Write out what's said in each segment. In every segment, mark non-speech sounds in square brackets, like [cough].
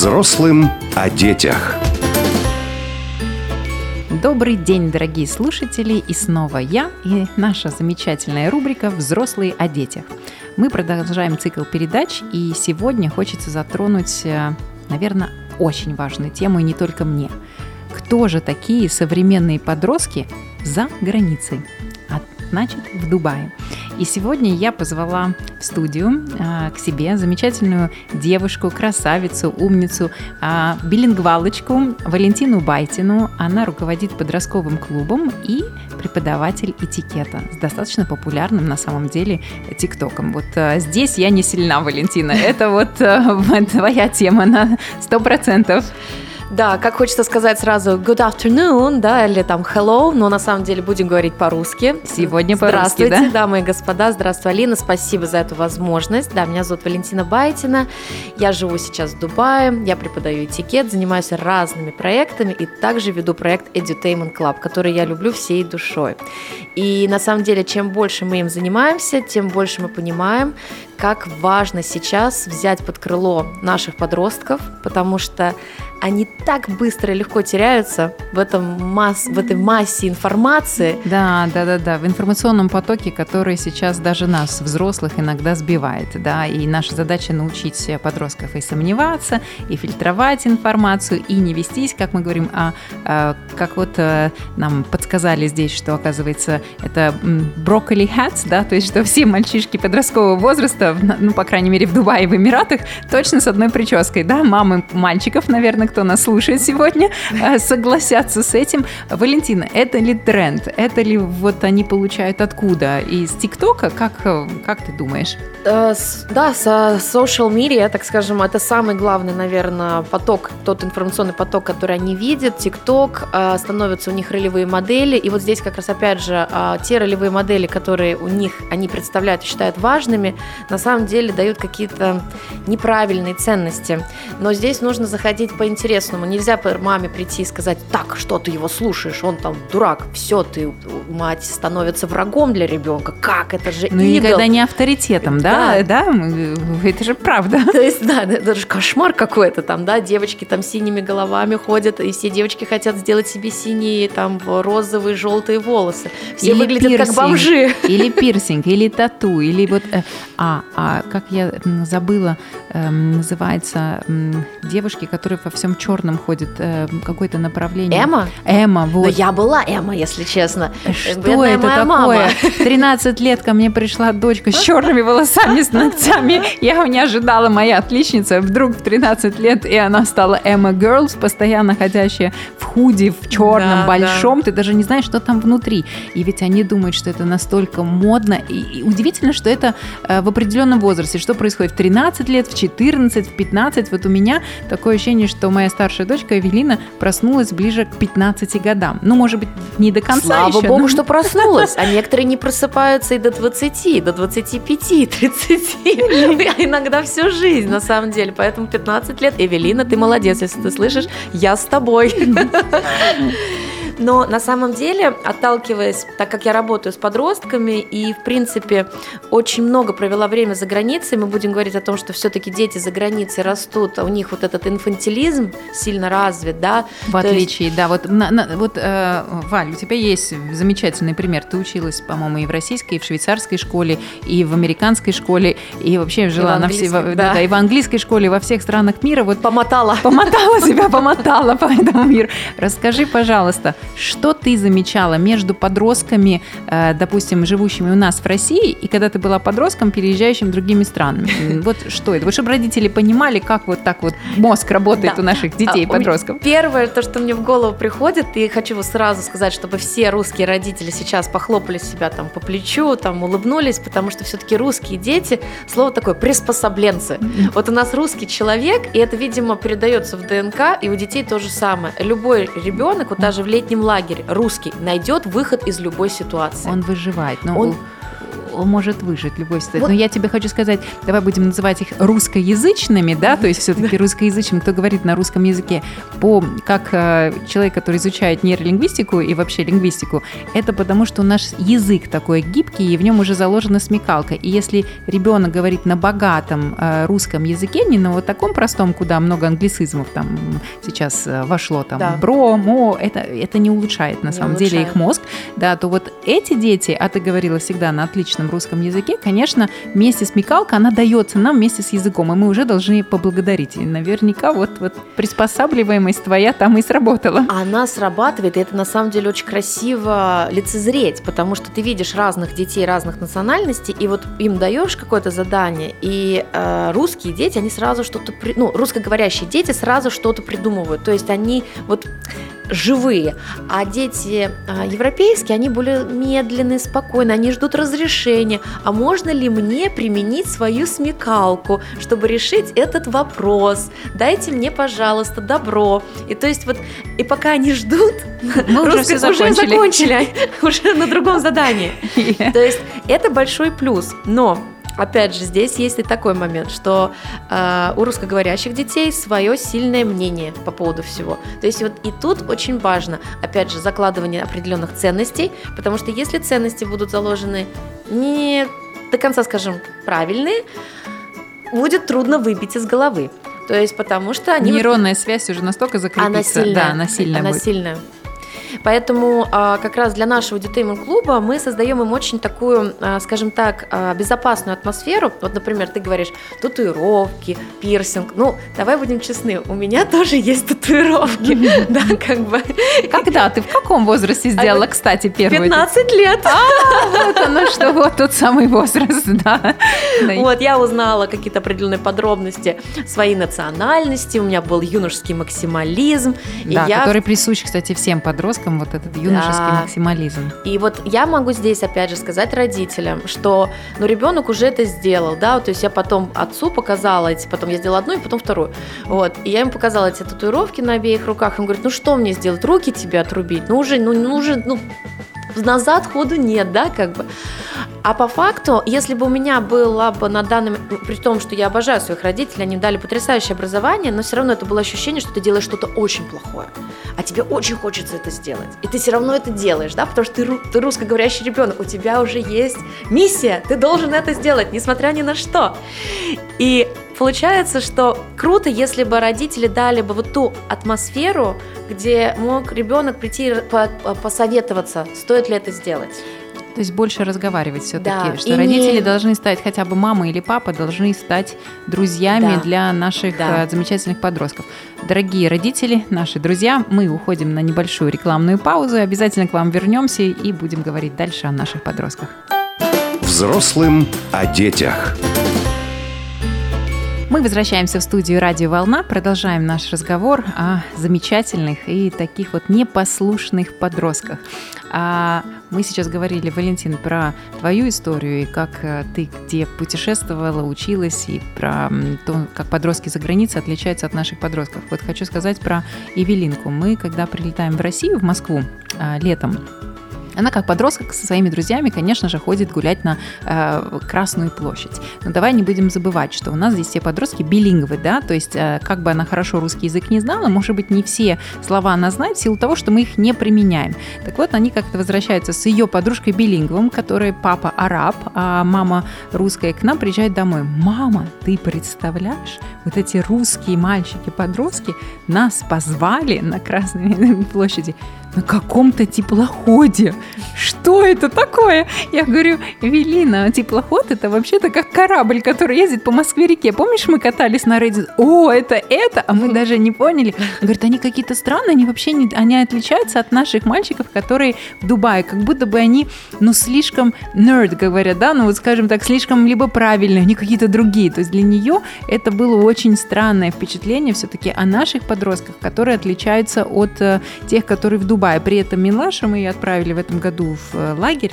Взрослым о детях. Добрый день, дорогие слушатели, и снова я и наша замечательная рубрика «Взрослые о детях». Мы продолжаем цикл передач, и сегодня хочется затронуть, э, наверное, очень важную тему, и не только мне. Кто же такие современные подростки за границей? А значит, в Дубае. И сегодня я позвала в студию а, к себе замечательную девушку, красавицу, умницу, а, билингвалочку Валентину Байтину. Она руководит подростковым клубом и преподаватель этикета с достаточно популярным на самом деле ТикТоком. Вот а, здесь я не сильна, Валентина. Это вот [laughs] твоя тема на сто процентов. Да, как хочется сказать сразу good afternoon, да, или там hello, но на самом деле будем говорить по-русски. Сегодня по-русски, Здравствуйте, да? дамы и господа, здравствуй, Алина, спасибо за эту возможность. Да, меня зовут Валентина Байтина, я живу сейчас в Дубае, я преподаю этикет, занимаюсь разными проектами и также веду проект Edutainment Club, который я люблю всей душой. И на самом деле, чем больше мы им занимаемся, тем больше мы понимаем, как важно сейчас взять под крыло наших подростков, потому что они так быстро и легко теряются в, этом масс, в этой массе информации. Да, да, да, да, в информационном потоке, который сейчас даже нас, взрослых, иногда сбивает, да, и наша задача научить подростков и сомневаться, и фильтровать информацию, и не вестись, как мы говорим, а, а как вот а, нам подсказали здесь, что, оказывается, это брокколи hats, да, то есть, что все мальчишки подросткового возраста, ну, по крайней мере, в Дубае, в Эмиратах, точно с одной прической, да, мамы мальчиков, наверное, кто нас слушает сегодня, э, согласятся с этим. Валентина, это ли тренд? Это ли вот они получают откуда? Из ТикТока? Как, э, как ты думаешь? Э, да, со social media, так скажем, это самый главный, наверное, поток, тот информационный поток, который они видят. ТикТок, становятся у них ролевые модели. И вот здесь как раз, опять же, те ролевые модели, которые у них они представляют и считают важными, на самом деле дают какие-то неправильные ценности. Но здесь нужно заходить по по-интересному. Нельзя маме прийти и сказать, так, что ты его слушаешь, он там дурак, все, ты, мать становится врагом для ребенка. Как? Это же Ну, идол. никогда не авторитетом, да? Да, да? это же правда. [laughs] То есть, да, это же кошмар какой-то там, да, девочки там синими головами ходят, и все девочки хотят сделать себе синие, там, розовые, желтые волосы. Все или выглядят пирсинг, как бомжи. Или пирсинг, или тату, или вот... Э, а, а как я забыла, называется девушки, которые во всем черном ходит, э, какое-то направление. Эма? Эма, вот. Но я была Эма, если честно. Что Бедная это такое? [laughs] Мама. 13 лет ко мне пришла дочка с [laughs] черными волосами, с ногтями. Я не ожидала, моя отличница, вдруг в 13 лет, и она стала Эмма Girls, постоянно ходящая в худи, в черном, да, большом. Да. Ты даже не знаешь, что там внутри. И ведь они думают, что это настолько модно. И, и удивительно, что это э, в определенном возрасте. Что происходит в 13 лет, в 14, в 15. Вот у меня такое ощущение, что моя старшая дочка Эвелина проснулась ближе к 15 годам. Ну, может быть, не до конца Слава еще, богу, но... что проснулась. А [laughs] некоторые не просыпаются и до 20, до 25, 30. А иногда всю жизнь, на самом деле. Поэтому 15 лет. Эвелина, ты молодец, если ты слышишь, я с тобой. [laughs] Но на самом деле, отталкиваясь, так как я работаю с подростками и, в принципе, очень много провела время за границей, мы будем говорить о том, что все-таки дети за границей растут, а у них вот этот инфантилизм сильно развит, да. В отличие, есть... да, вот, на, на, вот э, Валь, у тебя есть замечательный пример. Ты училась, по-моему, и в российской, и в швейцарской школе, и в американской школе, и вообще жила на все, да. Да, да, и в английской школе, во всех странах мира. Вот помотала. Помотала себя, помотала [laughs] по этому миру. Расскажи, пожалуйста, что ты замечала между подростками, э, допустим, живущими у нас в России, и когда ты была подростком, переезжающим другими странами? Вот [laughs] что это? Вот чтобы родители понимали, как вот так вот мозг работает да. у наших детей и а, подростков. Первое, то, что мне в голову приходит, и хочу сразу сказать, чтобы все русские родители сейчас похлопали себя там по плечу, там улыбнулись, потому что все-таки русские дети, слово такое, приспособленцы. Вот у нас русский человек, и это, видимо, передается в ДНК, и у детей то же самое. Любой ребенок, вот даже в летнем лагере, русский, найдет выход из любой ситуации. Он выживает. Но он, может выжить любой ситуации. Вот. Но я тебе хочу сказать, давай будем называть их русскоязычными, да, то есть все-таки русскоязычными, кто говорит на русском языке, по как э, человек, который изучает нейролингвистику и вообще лингвистику, это потому, что наш язык такой гибкий, и в нем уже заложена смекалка. И если ребенок говорит на богатом э, русском языке, не на вот таком простом, куда много англицизмов там сейчас э, вошло, там да. бро, мо, это, это не улучшает на не самом улучшает. деле их мозг, да, то вот эти дети, а ты говорила всегда на отличном русском языке, конечно, вместе с смекалка, она дается нам вместе с языком, и мы уже должны поблагодарить. И наверняка вот, вот приспосабливаемость твоя там и сработала. Она срабатывает, и это на самом деле очень красиво лицезреть, потому что ты видишь разных детей разных национальностей, и вот им даешь какое-то задание, и э, русские дети, они сразу что-то, ну, русскоговорящие дети сразу что-то придумывают, то есть они вот живые. А дети а, европейские, они более медленные, спокойные, они ждут разрешения. А можно ли мне применить свою смекалку, чтобы решить этот вопрос? Дайте мне, пожалуйста, добро. И то есть вот, и пока они ждут, мы уже все закончили. Уже закончили, [laughs] уже на другом задании. [laughs] То есть это большой плюс. Но Опять же, здесь есть и такой момент, что э, у русскоговорящих детей свое сильное мнение по поводу всего. То есть вот и тут очень важно, опять же, закладывание определенных ценностей, потому что если ценности будут заложены не до конца, скажем, правильные, будет трудно выбить из головы. То есть потому что они... Нейронная вот... связь уже настолько закрепится. Она сильная. Да, она сильная Она будет. сильная. Поэтому а, как раз для нашего детеймент-клуба мы создаем им очень такую, а, скажем так, а, безопасную атмосферу. Вот, например, ты говоришь, татуировки, пирсинг. Ну, давай будем честны, у меня [laughs] тоже есть татуировки. [laughs] Да, как бы. Когда? Ты в каком возрасте сделала, кстати, первую? 15 лет. Вот оно что, вот тот самый возраст, [laughs] да. Вот, я узнала какие-то определенные подробности своей национальности, у меня был юношеский максимализм. Да, который присущ, кстати, всем подросткам, ребенком вот этот юношеский да. максимализм. И вот я могу здесь опять же сказать родителям, что ну ребенок уже это сделал, да, то есть я потом отцу показала эти, потом я сделала одну и потом вторую, вот, и я ему показала эти татуировки на обеих руках, он говорит, ну что мне сделать, руки тебе отрубить, ну уже, ну, ну уже, ну назад ходу нет, да, как бы. А по факту, если бы у меня было бы на данном, при том, что я обожаю своих родителей, они дали потрясающее образование, но все равно это было ощущение, что ты делаешь что-то очень плохое, а тебе очень хочется это сделать, и ты все равно это делаешь, да, потому что ты, ты русскоговорящий ребенок, у тебя уже есть миссия, ты должен это сделать, несмотря ни на что. И получается, что круто, если бы родители дали бы вот ту атмосферу, где мог ребенок прийти посоветоваться, стоит ли это сделать. То есть больше разговаривать все-таки, да. что родители не... должны стать, хотя бы мама или папа должны стать друзьями да. для наших да. Э, замечательных подростков. Дорогие родители, наши друзья, мы уходим на небольшую рекламную паузу, обязательно к вам вернемся и будем говорить дальше о наших подростках. Взрослым о детях. Мы возвращаемся в студию «Радио Волна», продолжаем наш разговор о замечательных и таких вот непослушных подростках. А мы сейчас говорили, Валентин, про твою историю и как э, ты где путешествовала, училась, и про то, как подростки за границей отличаются от наших подростков. Вот хочу сказать про Эвелинку. Мы, когда прилетаем в Россию, в Москву, а, летом, она как подросток со своими друзьями, конечно же, ходит гулять на э, Красную площадь. Но давай не будем забывать, что у нас здесь все подростки билингвы, да, то есть э, как бы она хорошо русский язык не знала, может быть, не все слова она знает в силу того, что мы их не применяем. Так вот, они как-то возвращаются с ее подружкой билингвом, которая папа араб, а мама русская, к нам приезжает домой. Мама, ты представляешь, вот эти русские мальчики-подростки нас позвали на Красной [laughs] площади на каком-то теплоходе. Что это такое? Я говорю, Велина, теплоход это вообще-то как корабль, который ездит по Москве-реке. Помнишь, мы катались на рейде? О, это это? А мы даже не поняли. Говорит, они какие-то странные, они вообще не, они отличаются от наших мальчиков, которые в Дубае, как будто бы они, ну, слишком nerd, говорят, да, ну, вот скажем так, слишком либо правильные, они какие-то другие. То есть для нее это было очень странное впечатление все-таки о наших подростках, которые отличаются от э, тех, которые в Дубае Дубае. При этом Милаша мы ее отправили в этом году в э, лагерь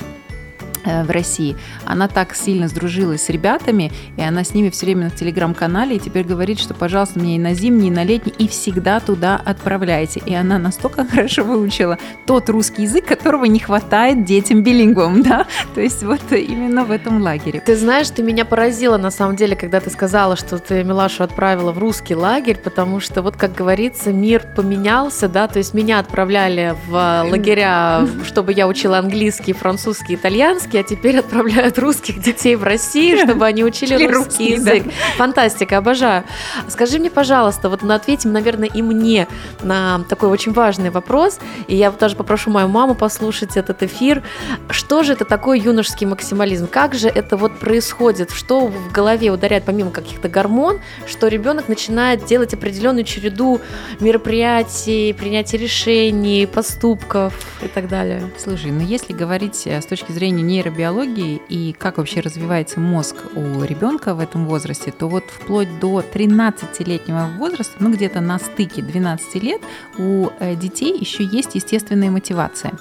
в России, она так сильно сдружилась с ребятами, и она с ними все время в телеграм-канале, и теперь говорит, что, пожалуйста, мне и на зимний, и на летний, и всегда туда отправляйте. И она настолько [laughs] хорошо выучила тот русский язык, которого не хватает детям билингвам, [laughs] да, то есть вот именно в этом лагере. Ты знаешь, ты меня поразила на самом деле, когда ты сказала, что ты Милашу отправила в русский лагерь, потому что вот, как говорится, мир поменялся, да, то есть меня отправляли в лагеря, чтобы я учила английский, французский, итальянский, русский, а теперь отправляют русских детей в Россию, чтобы они учили русский язык. Фантастика, обожаю. Скажи мне, пожалуйста, вот ответим, наверное, и мне на такой очень важный вопрос, и я даже попрошу мою маму послушать этот эфир. Что же это такое юношеский максимализм? Как же это вот происходит? Что в голове ударяет помимо каких-то гормон, что ребенок начинает делать определенную череду мероприятий, принятия решений, поступков и так далее? Слушай, ну если говорить э, с точки зрения не нейробиологии и как вообще развивается мозг у ребенка в этом возрасте, то вот вплоть до 13-летнего возраста, ну где-то на стыке 12 лет, у э, детей еще есть естественная мотивация.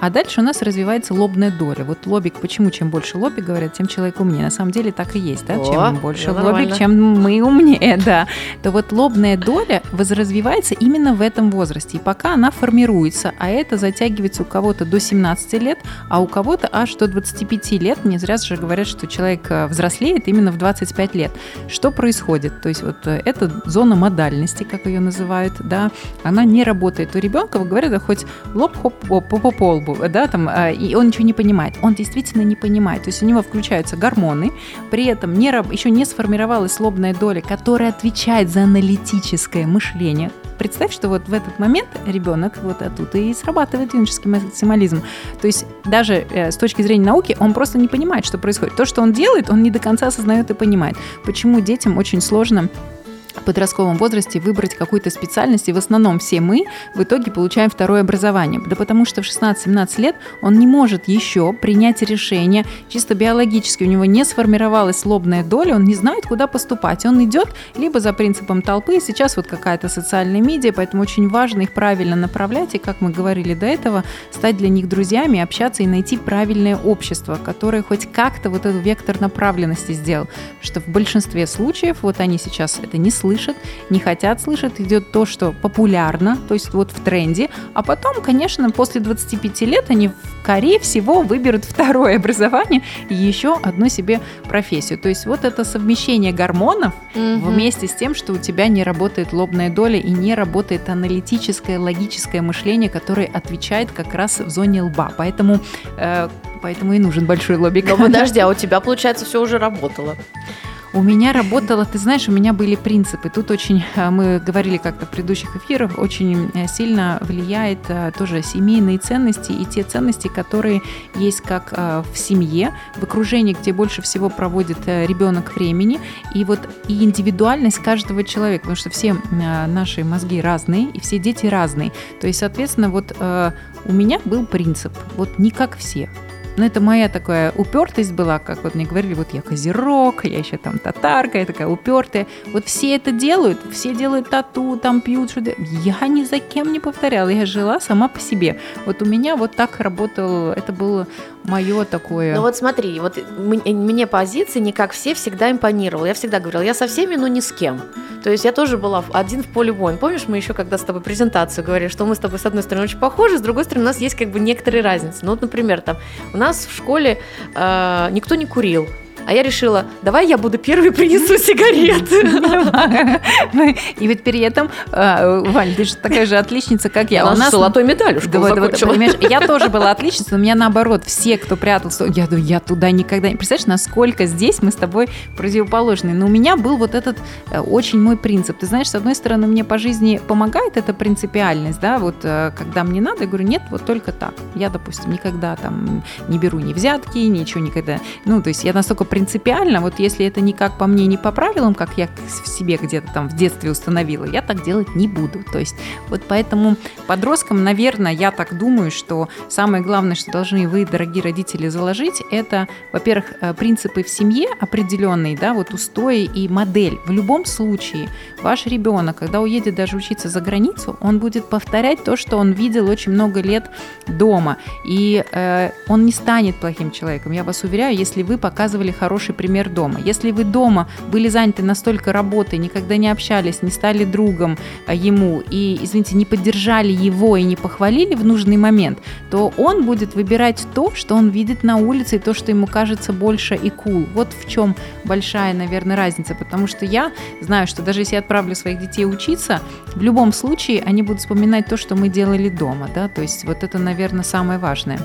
А дальше у нас развивается лобная доля. Вот лобик, почему чем больше лобик, говорят, тем человек умнее. На самом деле так и есть, да? О, чем больше лобик, нормально. чем мы умнее, [laughs] да. То вот лобная доля развивается именно в этом возрасте. И пока она формируется, а это затягивается у кого-то до 17 лет, а у кого-то аж до 25 лет. Не зря же говорят, что человек э, взрослеет именно в 25 лет. Что происходит? То есть вот э, эта зона модальности, как ее называют, да, она не работает. У ребенка, вы говорите, хоть лоб хоп, по, по полбу, да, там, э, и он ничего не понимает. Он действительно не понимает. То есть у него включаются гормоны, при этом не, еще не сформировалась лобная доля, которая отвечает за аналитическое мышление, представь, что вот в этот момент ребенок вот оттуда и срабатывает юношеский максимализм. То есть даже э, с точки зрения науки он просто не понимает, что происходит. То, что он делает, он не до конца осознает и понимает. Почему детям очень сложно подростковом возрасте выбрать какую-то специальность, и в основном все мы в итоге получаем второе образование. Да потому что в 16-17 лет он не может еще принять решение, чисто биологически у него не сформировалась лобная доля, он не знает, куда поступать. Он идет либо за принципом толпы, сейчас вот какая-то социальная медиа, поэтому очень важно их правильно направлять, и, как мы говорили до этого, стать для них друзьями, общаться и найти правильное общество, которое хоть как-то вот этот вектор направленности сделал. Что в большинстве случаев, вот они сейчас это не слышат, не хотят слышать, идет то, что популярно, то есть вот в тренде, а потом, конечно, после 25 лет они, скорее всего, выберут второе образование и еще одну себе профессию. То есть вот это совмещение гормонов угу. вместе с тем, что у тебя не работает лобная доля и не работает аналитическое, логическое мышление, которое отвечает как раз в зоне лба. Поэтому э, поэтому и нужен большой лобик. Но подожди, [laughs] а у тебя, получается, все уже работало. У меня работало, ты знаешь, у меня были принципы. Тут очень, э, мы говорили как-то в предыдущих эфирах, очень э, сильно влияет э, тоже семейные ценности и те ценности, которые есть как в семье, в окружении, где больше всего проводит ребенок времени, и вот и индивидуальность каждого человека, потому что все наши мозги разные, и все дети разные. То есть, соответственно, вот у меня был принцип, вот не как все. Но это моя такая упертость была, как вот мне говорили, вот я козерог, я еще там татарка, я такая упертая. Вот все это делают, все делают тату, там пьют, что-то. Я ни за кем не повторяла, я жила сама по себе. Вот у меня вот так работал, это было мое такое. Ну вот смотри, вот мне позиции не как все всегда импонировала. Я всегда говорила, я со всеми, но ни с кем. То есть я тоже была один в поле воин. Помнишь, мы еще когда с тобой презентацию говорили, что мы с тобой с одной стороны очень похожи, с другой стороны у нас есть как бы некоторые разницы. Ну вот, например, там у нас в школе э, никто не курил. А я решила, давай я буду первой [laughs] принесу сигареты. [laughs] И ведь при этом, э, Валь, ты же такая же отличница, как я. У нас золотой медаль Я [laughs] тоже была отличницей, но у меня наоборот, все, кто прятался, я думаю, я туда никогда не... Представляешь, насколько здесь мы с тобой противоположные. Но у меня был вот этот э, очень мой принцип. Ты знаешь, с одной стороны, мне по жизни помогает эта принципиальность, да, вот э, когда мне надо, я говорю, нет, вот только так. Я, допустим, никогда там не беру ни взятки, ничего никогда. Ну, то есть я настолько принципиально, вот если это никак по мне, не по правилам, как я в себе где-то там в детстве установила, я так делать не буду. То есть вот поэтому подросткам, наверное, я так думаю, что самое главное, что должны вы, дорогие родители, заложить, это, во-первых, э, принципы в семье определенные, да, вот устои и модель. В любом случае ваш ребенок, когда уедет даже учиться за границу, он будет повторять то, что он видел очень много лет дома. И э, он не станет плохим человеком. Я вас уверяю, если вы показывали хороший пример дома. Если вы дома были заняты настолько работой, никогда не общались, не стали другом э, ему и, извините, не поддержали его и не похвалили в нужный момент, то он будет выбирать то, что он видит на улице, и то, что ему кажется больше и cool. Вот в чем большая, наверное, разница. Потому что я знаю, что даже если я отправлю своих детей учиться, в любом случае они будут вспоминать то, что мы делали дома. Да? То есть вот это, наверное, самое важное.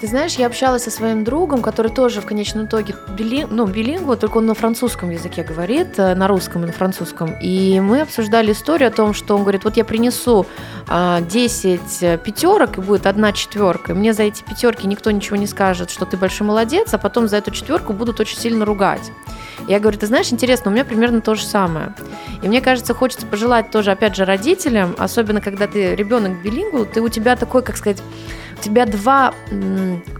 Ты знаешь, я общалась со своим другом, который тоже в конечном итоге били, ну, билингва, только он на французском языке говорит, э, на русском и на французском. И мы обсуждали историю о том, что он говорит, вот я принесу а, 10 э, пятерок, и будет одна четверка. И мне за эти пятерки никто ничего не скажет, что ты большой молодец, а потом за эту четверку будут очень сильно ругать. Я говорю, ты знаешь, интересно, у меня примерно то же самое. И мне кажется, хочется пожелать тоже, опять же, родителям, особенно когда ты ребенок билингвал, ты у тебя такой, как сказать, тебя два,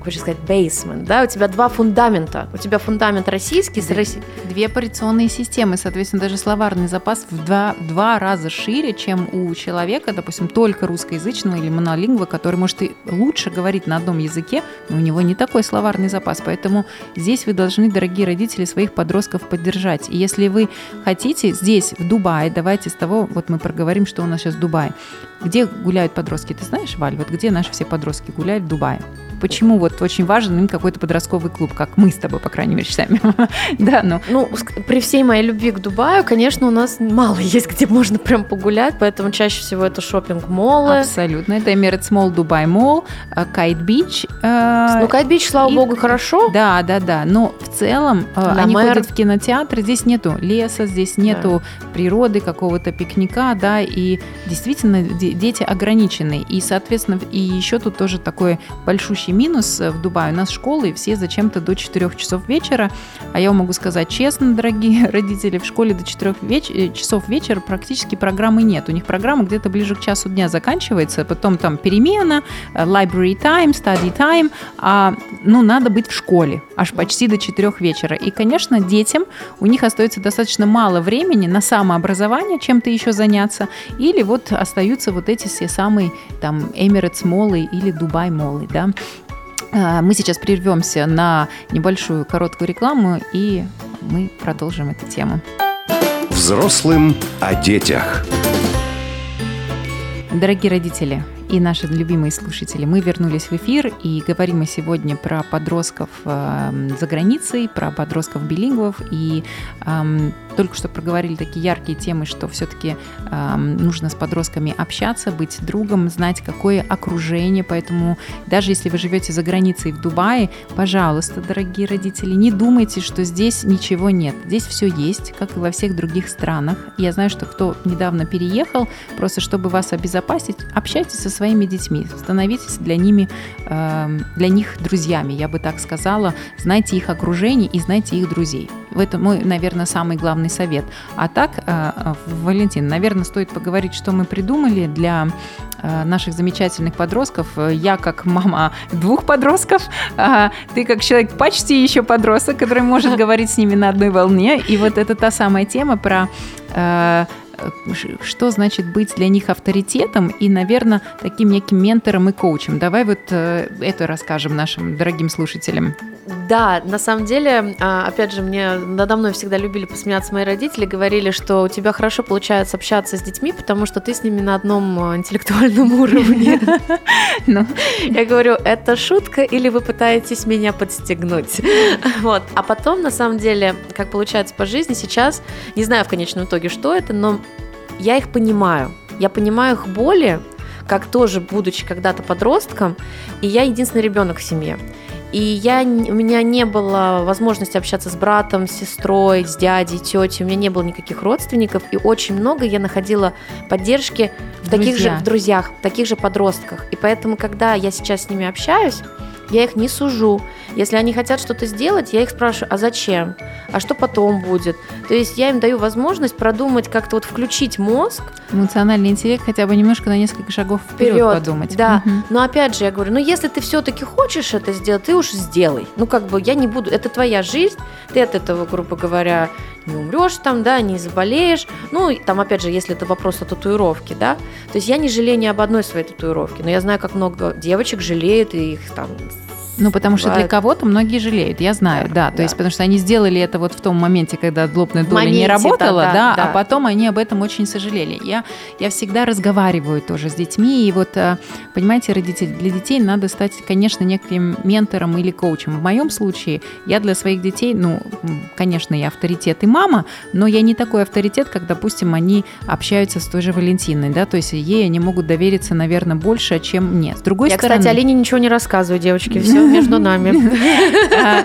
хочешь сказать, basement, да, у тебя два фундамента. У тебя фундамент российский с Россией. Две операционные системы, соответственно, даже словарный запас в два, два раза шире, чем у человека, допустим, только русскоязычного или монолингва, который может и лучше говорить на одном языке, но у него не такой словарный запас. Поэтому здесь вы должны, дорогие родители, своих подростков поддержать. И если вы хотите здесь, в Дубае, давайте с того, вот мы проговорим, что у нас сейчас Дубай. Где гуляют подростки? Ты знаешь, Валь, вот где наши все подростки гуляют в Дубае? почему вот очень важен им какой-то подростковый клуб, как мы с тобой, по крайней мере, считаем. [laughs] да, но... Ну, при всей моей любви к Дубаю, конечно, у нас мало есть, где можно прям погулять, поэтому чаще всего это шопинг моллы Абсолютно. Это Emirates Mall, Дубай Мол, Кайт Бич. Ну, Кайт Бич, слава и... богу, хорошо. Да, да, да. Но в целом На э, они мэр... ходят в кинотеатр, здесь нету леса, здесь нету да. природы, какого-то пикника, да, и действительно дети ограничены. И, соответственно, и еще тут тоже такой большущий минус э, в Дубае. У нас школы все зачем-то до 4 часов вечера. А я могу сказать честно, [laughs] дорогие родители, в школе до 4 веч... Э, часов вечера практически программы нет. У них программа где-то ближе к часу дня заканчивается, потом там перемена, э, library time, study time, а, ну, надо быть в школе аж почти до 4 вечера. И, конечно, детям у них остается достаточно мало времени на самообразование, чем-то еще заняться, или вот остаются вот эти все самые там Emirates молы или Дубай молы, да. А, мы сейчас прервемся на небольшую короткую рекламу, и мы продолжим эту тему. Взрослым о детях. Дорогие родители, и наши любимые слушатели. Мы вернулись в эфир и говорим мы сегодня про подростков э, за границей, про подростков билингвов. И э, только что проговорили такие яркие темы, что все-таки э, нужно с подростками общаться, быть другом, знать, какое окружение. Поэтому даже если вы живете за границей в Дубае, пожалуйста, дорогие родители, не думайте, что здесь ничего нет. Здесь все есть, как и во всех других странах. Я знаю, что кто недавно переехал, просто чтобы вас обезопасить, общайтесь со своими детьми, становитесь для, ними, эм, для них друзьями, я бы так сказала, знайте их окружение и знайте их друзей. В этом мой, наверное, самый главный совет. А так, э, Валентин, наверное, стоит поговорить, что мы придумали для э, наших замечательных подростков. Я как мама двух подростков, а ты как человек почти еще подросток, который может [laughs] говорить с ними на одной волне. И вот это та самая тема про э, что значит быть для них авторитетом и, наверное, таким неким ментором и коучем. Давай вот э, это расскажем нашим дорогим слушателям. Да, на самом деле, а, опять же, мне надо мной всегда любили посмеяться мои родители, говорили, что у тебя хорошо получается общаться с детьми, потому что ты с ними на одном а, интеллектуальном [laughs] уровне. [laughs] Ну. Я говорю, это шутка или вы пытаетесь меня подстегнуть? [laughs] Вот. А потом, на самом деле, как получается по жизни сейчас, не знаю в конечном итоге, что это, но я их понимаю. Я понимаю их боли, как тоже будучи когда-то подростком, и я единственный ребенок в семье. И я, у меня не было возможности общаться с братом, с сестрой, с дядей, тетей. У меня не было никаких родственников. И очень много я находила поддержки в Друзья. таких же в друзьях, в таких же подростках. И поэтому, когда я сейчас с ними общаюсь, я их не сужу. Если они хотят что-то сделать, я их спрашиваю, а зачем? А что потом будет? То есть я им даю возможность продумать, как-то вот включить мозг. Эмоциональный интеллект хотя бы немножко на несколько шагов вперед, вперед подумать. Да, угу. но опять же я говорю, ну если ты все-таки хочешь это сделать, ты уж сделай. Ну как бы я не буду, это твоя жизнь, ты от этого, грубо говоря, не умрешь там, да, не заболеешь. Ну, там, опять же, если это вопрос о татуировке, да. То есть я не жалею ни об одной своей татуировке, но я знаю, как много девочек жалеют и их там ну, потому что для кого-то многие жалеют, я знаю, да. да. То да. есть, потому что они сделали это вот в том моменте, когда злобная доля моменте, не работала, да, да, да, а потом они об этом очень сожалели. Я, я всегда разговариваю тоже с детьми, и вот, э, понимаете, родители, для детей надо стать, конечно, неким ментором или коучем. В моем случае я для своих детей, ну, конечно, я авторитет и мама, но я не такой авторитет, как, допустим, они общаются с той же Валентиной, да, то есть ей они могут довериться, наверное, больше, чем мне. С другой я, стороны... кстати, Алине ничего не рассказываю, девочки, [laughs] все между нами. А,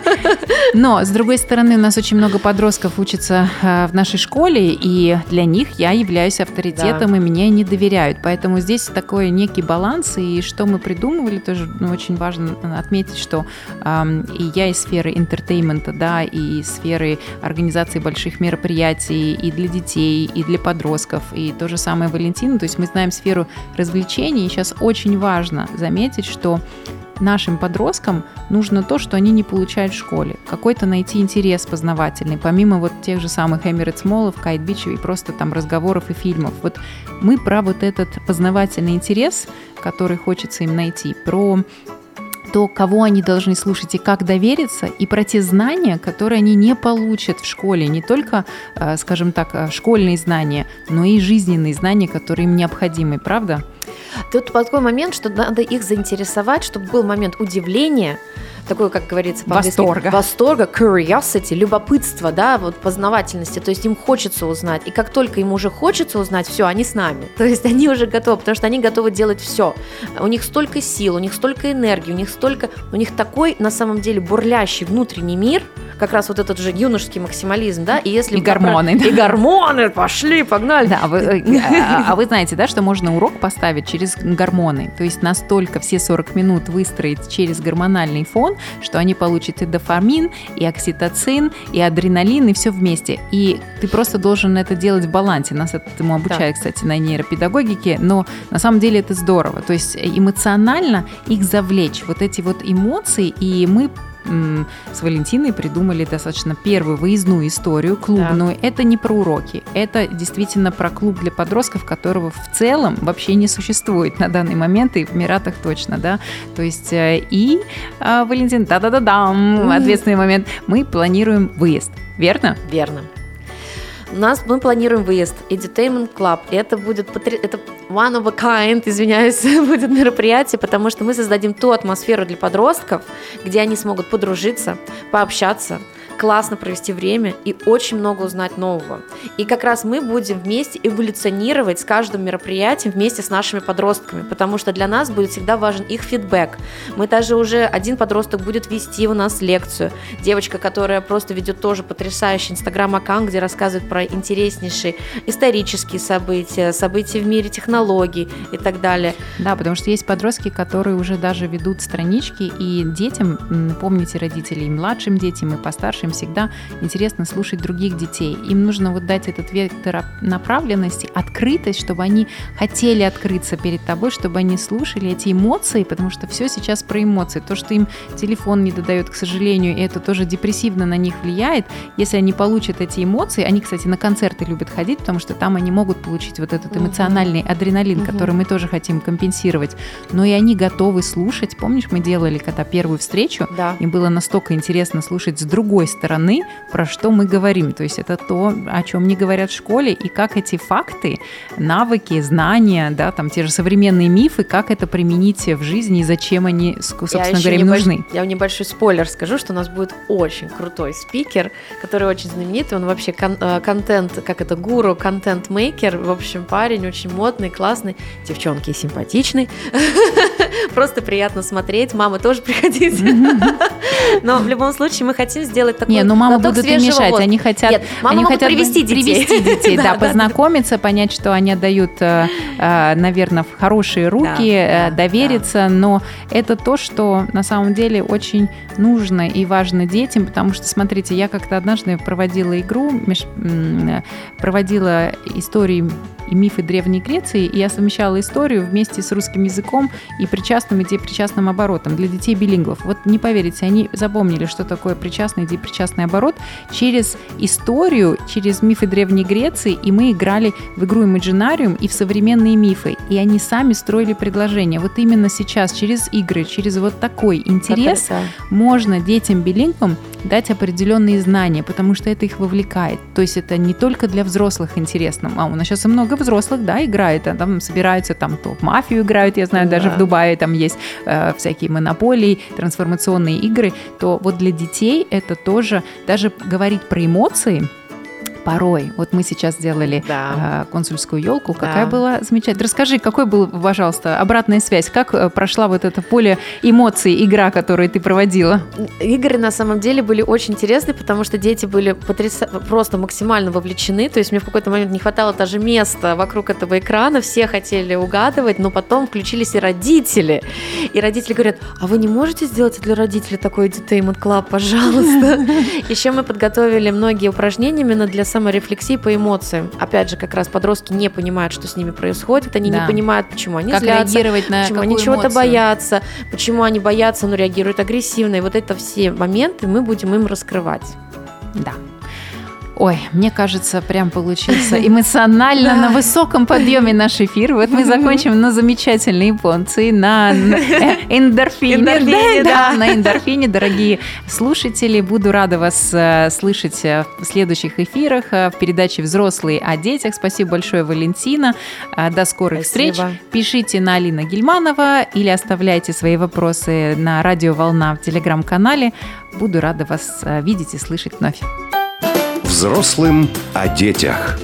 но, с другой стороны, у нас очень много подростков учатся а, в нашей школе, и для них я являюсь авторитетом, и мне не доверяют. Поэтому здесь такой некий баланс, и что мы придумывали, тоже ну, очень важно отметить, что и я из сферы entertainment а, да, и из сферы организации больших мероприятий и для детей, и для подростков, и то же самое Валентина, то есть мы знаем сферу развлечений, и сейчас очень важно заметить, что нашим подросткам нужно то, что они не получают в школе. Какой-то найти интерес познавательный, помимо вот тех же самых Emirates Моллов, Кайт Бичев и просто там разговоров и фильмов. Вот мы про вот этот познавательный интерес, который хочется им найти, про то, кого они должны слушать и как довериться, и про те знания, которые они не получат в школе. Не только, э, скажем так, э, школьные знания, но и жизненные знания, которые им необходимы, правда? Тут такой момент, что надо их заинтересовать, чтобы был момент удивления, такой, как говорится по-английски, восторга. восторга, curiosity, любопытство, да, вот познавательности, то есть им хочется узнать, и как только им уже хочется узнать, все, они с нами, [laughs] то есть они уже готовы, потому что они готовы делать все, у них столько сил, у них столько энергии, у них столько, у них такой, на самом деле, бурлящий внутренний мир, как раз вот этот же юношеский максимализм, да, и если... И гормоны. И гормоны, пошли, погнали. Да, вы, э, [laughs] а, а вы знаете, да, что можно урок поставить через гормоны, то есть настолько все 40 минут выстроить через гормональный фон, что они получат и дофамин, и окситоцин, и адреналин, и все вместе. И ты просто должен это делать в балансе. Нас этому обучают, да. кстати, на нейропедагогике, но на самом деле это здорово. То есть эмоционально их завлечь, вот эти вот эмоции, и мы с Валентиной придумали достаточно первую выездную историю, клубную. Да. Это не про уроки, это действительно про клуб для подростков, которого в целом вообще не существует на данный момент, и в Миратах точно, да. То есть э, и а, Валентин, да-да-да-дам, ответственный момент, мы планируем выезд, верно? Верно. У нас мы планируем выезд Edutainment Club. И это будет это one of a kind, извиняюсь, [laughs] будет мероприятие, потому что мы создадим ту атмосферу для подростков, где они смогут подружиться, пообщаться, классно провести время и очень много узнать нового. И как раз мы будем вместе эволюционировать с каждым мероприятием вместе с нашими подростками, потому что для нас будет всегда важен их фидбэк. Мы даже уже один подросток будет вести у нас лекцию. Девочка, которая просто ведет тоже потрясающий инстаграм-аккаунт, где рассказывает про интереснейшие исторические события, события в мире технологий и так далее. Да, потому что есть подростки, которые уже даже ведут странички, и детям, помните родителей, и младшим детям, и постарше им всегда интересно слушать других детей. Им нужно вот дать этот вектор направленности, открытость, чтобы они хотели открыться перед тобой, чтобы они слушали эти эмоции, потому что все сейчас про эмоции. То, что им телефон не додает, к сожалению, и это тоже депрессивно на них влияет. Если они получат эти эмоции, они, кстати, на концерты любят ходить, потому что там они могут получить вот этот эмоциональный адреналин, угу. который мы тоже хотим компенсировать. Но и они готовы слушать. Помнишь, мы делали когда первую встречу, да. им было настолько интересно слушать с другой стороны, про что мы говорим. То есть это то, о чем не говорят в школе, и как эти факты, навыки, знания, да, там те же современные мифы, как это применить в жизни и зачем они, собственно я говоря, им нужны. Я небольшой спойлер скажу, что у нас будет очень крутой спикер, который очень знаменитый, он вообще кон- э, контент, как это, гуру, контент-мейкер, в общем, парень очень модный, классный, девчонки симпатичный. [laughs] просто приятно смотреть. Мама тоже приходите. Но в любом случае мы хотим сделать такой Не, ну мама будут им мешать, они хотят, Нет, они хотят привести детей. привести детей, [laughs] да, познакомиться, понять, что они отдают, э, э, наверное, в хорошие руки, э, довериться, но это то, что на самом деле очень нужно и важно детям, потому что, смотрите, я как-то однажды проводила игру, проводила истории и мифы Древней Греции, и я совмещала историю вместе с русским языком и причастным и депричастным оборотом для детей билингвов. Вот не поверите, они запомнили, что такое причастный и депричастный оборот через историю, через мифы Древней Греции, и мы играли в игру Imaginarium и в современные мифы, и они сами строили предложения. Вот именно сейчас через игры, через вот такой интерес Да. можно детям билингвам дать определенные знания, потому что это их вовлекает. То есть это не только для взрослых интересно. А у нас сейчас и много взрослых, да, играет, а там собираются, там то в мафию играют, я знаю, даже Да. в Дубае там есть э, всякие монополии, трансформационные игры, то вот для детей это тоже, даже говорить про эмоции, порой. Вот мы сейчас сделали Да. э, консульскую елку. Да. Какая была замечательная. Расскажи, какой был, пожалуйста, обратная связь? Как э, прошла вот это поле эмоций, игра, которую ты проводила? Игры на самом деле были очень интересны, потому что дети были потряса... просто максимально вовлечены. То есть мне в какой-то момент не хватало даже места вокруг этого экрана. Все хотели угадывать, но потом включились и родители. И родители говорят, а вы не можете сделать для родителей такой entertainment club, пожалуйста? [laughs] Еще мы подготовили многие упражнения именно для саморефлексии по эмоциям. Опять же, как раз подростки не понимают, что с ними происходит, они Да. не понимают, почему они как злятся, реагировать на почему они чего-то боятся, почему они боятся, но реагируют агрессивно. И вот это все моменты мы будем им раскрывать. Да. Ой, мне кажется, прям получился [laughs] эмоционально на высоком подъеме наш эфир. Вот мы закончим на замечательной японцы, на э, эндорфине. Да, на эндорфине, дорогие слушатели. Буду рада вас э, слышать э, в следующих эфирах в передаче «Взрослые о детях». Спасибо большое, Валентина. До скорых встреч. Пишите на Алина Гельманова или оставляйте свои вопросы на радио «Волна» в телеграм-канале. Буду рада вас видеть и слышать вновь взрослым о детях.